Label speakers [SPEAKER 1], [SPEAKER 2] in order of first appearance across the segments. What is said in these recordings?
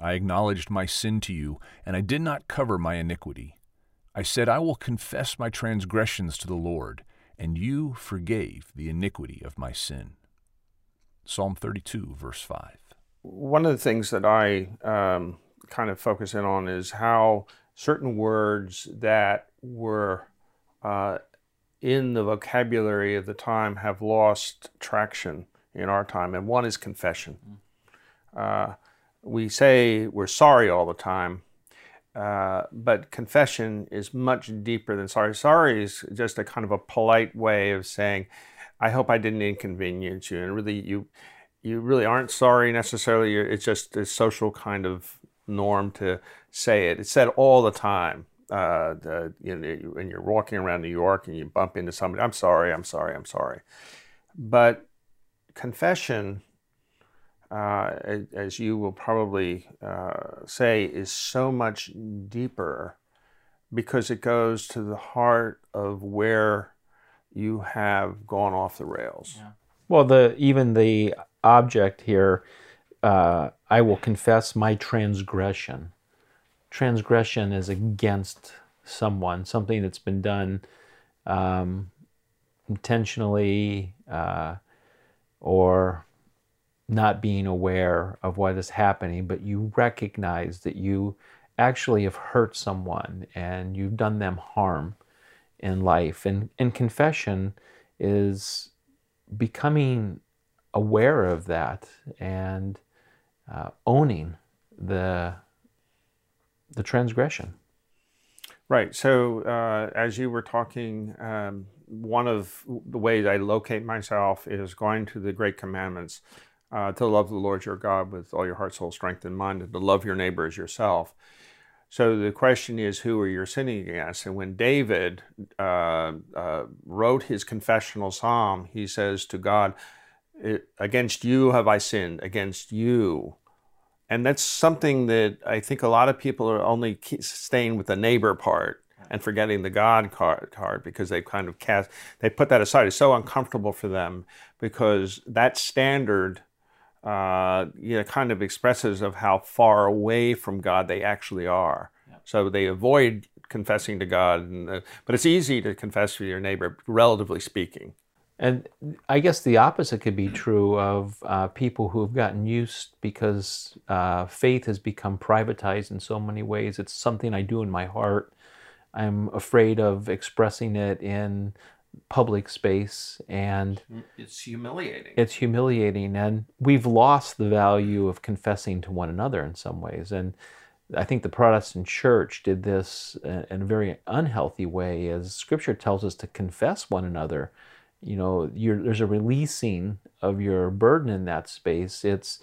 [SPEAKER 1] I acknowledged my sin to you, and I did not cover my iniquity. I said, I will confess my transgressions to the Lord, and you forgave the iniquity of my sin. Psalm 32, verse 5.
[SPEAKER 2] One of the things that I um, kind of focus in on is how certain words that were uh, in the vocabulary of the time have lost traction in our time, and one is confession. Uh, we say we're sorry all the time, uh, but confession is much deeper than sorry. Sorry is just a kind of a polite way of saying, "I hope I didn't inconvenience you," and really, you you really aren't sorry necessarily. It's just a social kind of norm to say it. It's said all the time. Uh, the, you know, when you're walking around New York and you bump into somebody, I'm sorry, I'm sorry, I'm sorry. But confession uh, as you will probably uh, say, is so much deeper because it goes to the heart of where you have gone off the rails. Yeah.
[SPEAKER 3] Well, the even the object here, uh, I will confess my transgression. Transgression is against someone, something that's been done um, intentionally uh, or not being aware of what is happening, but you recognize that you actually have hurt someone and you've done them harm in life. And, and confession is becoming aware of that and uh, owning the, the transgression.
[SPEAKER 2] Right. So, uh, as you were talking, um, one of the ways I locate myself is going to the Great Commandments uh, to love the Lord your God with all your heart, soul, strength, and mind, and to love your neighbor as yourself. So the question is, who are you sinning against? And when David uh, uh, wrote his confessional psalm, he says to God, Against you have I sinned, against you. And that's something that I think a lot of people are only staying with the neighbor part and forgetting the God card, because they kind of cast, they put that aside. It's so uncomfortable for them because that standard uh, you know, kind of expresses of how far away from God they actually are. Yeah. So they avoid confessing to God, and, uh, but it's easy to confess to your neighbor, relatively speaking.
[SPEAKER 3] And I guess the opposite could be true of uh, people who have gotten used because uh, faith has become privatized in so many ways. It's something I do in my heart. I'm afraid of expressing it in public space and
[SPEAKER 2] it's humiliating.
[SPEAKER 3] It's humiliating and we've lost the value of confessing to one another in some ways and I think the Protestant church did this in a very unhealthy way as scripture tells us to confess one another. You know, there's a releasing of your burden in that space. It's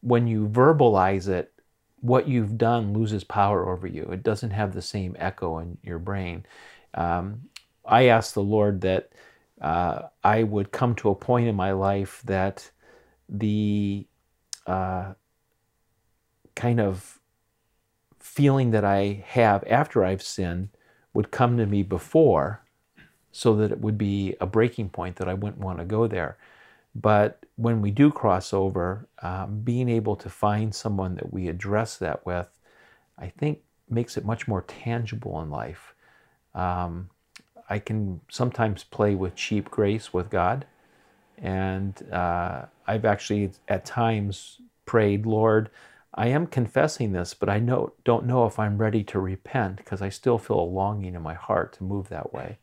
[SPEAKER 3] when you verbalize it, what you've done loses power over you. It doesn't have the same echo in your brain. Um, I asked the Lord that uh, I would come to a point in my life that the uh, kind of feeling that I have after I've sinned would come to me before so that it would be a breaking point that I wouldn't want to go there. But when we do cross over, um, being able to find someone that we address that with, I think makes it much more tangible in life. Um, I can sometimes play with cheap grace with God. And uh, I've actually at times prayed, Lord, I am confessing this, but I know, don't know if I'm ready to repent because I still feel a longing in my heart to move that way.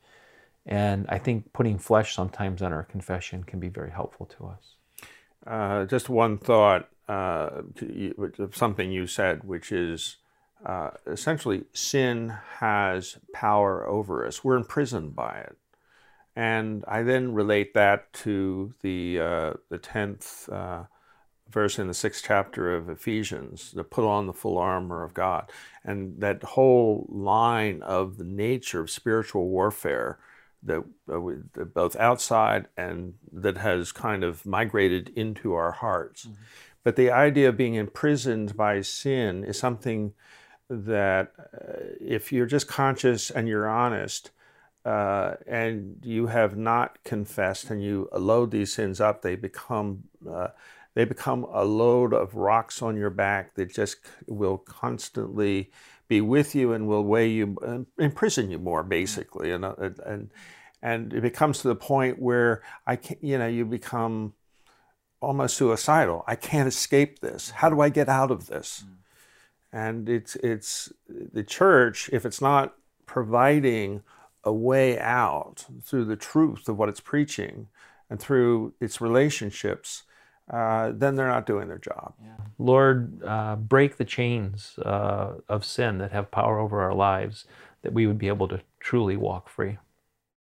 [SPEAKER 3] And I think putting flesh sometimes on our confession can be very helpful to us.
[SPEAKER 2] Uh, just one thought uh, something you said, which is uh, essentially sin has power over us. We're imprisoned by it. And I then relate that to the uh, the tenth uh, verse in the sixth chapter of Ephesians, to put on the full armor of God, and that whole line of the nature of spiritual warfare that, uh, that both outside and that has kind of migrated into our hearts. Mm-hmm. But the idea of being imprisoned by sin is something that uh, if you're just conscious and you're honest uh, and you have not confessed and you load these sins up, they become uh, they become a load of rocks on your back that just will constantly be with you and will weigh you, imprison you more, basically. And, and, and it becomes to the point where I can you know, you become almost suicidal. I can't escape this. How do I get out of this? Mm. And it's, it's the church, if it's not providing a way out through the truth of what it's preaching and through its relationships, uh, then they're not doing their job.
[SPEAKER 3] Yeah. Lord, uh, break the chains uh, of sin that have power over our lives, that we would be able to truly walk free.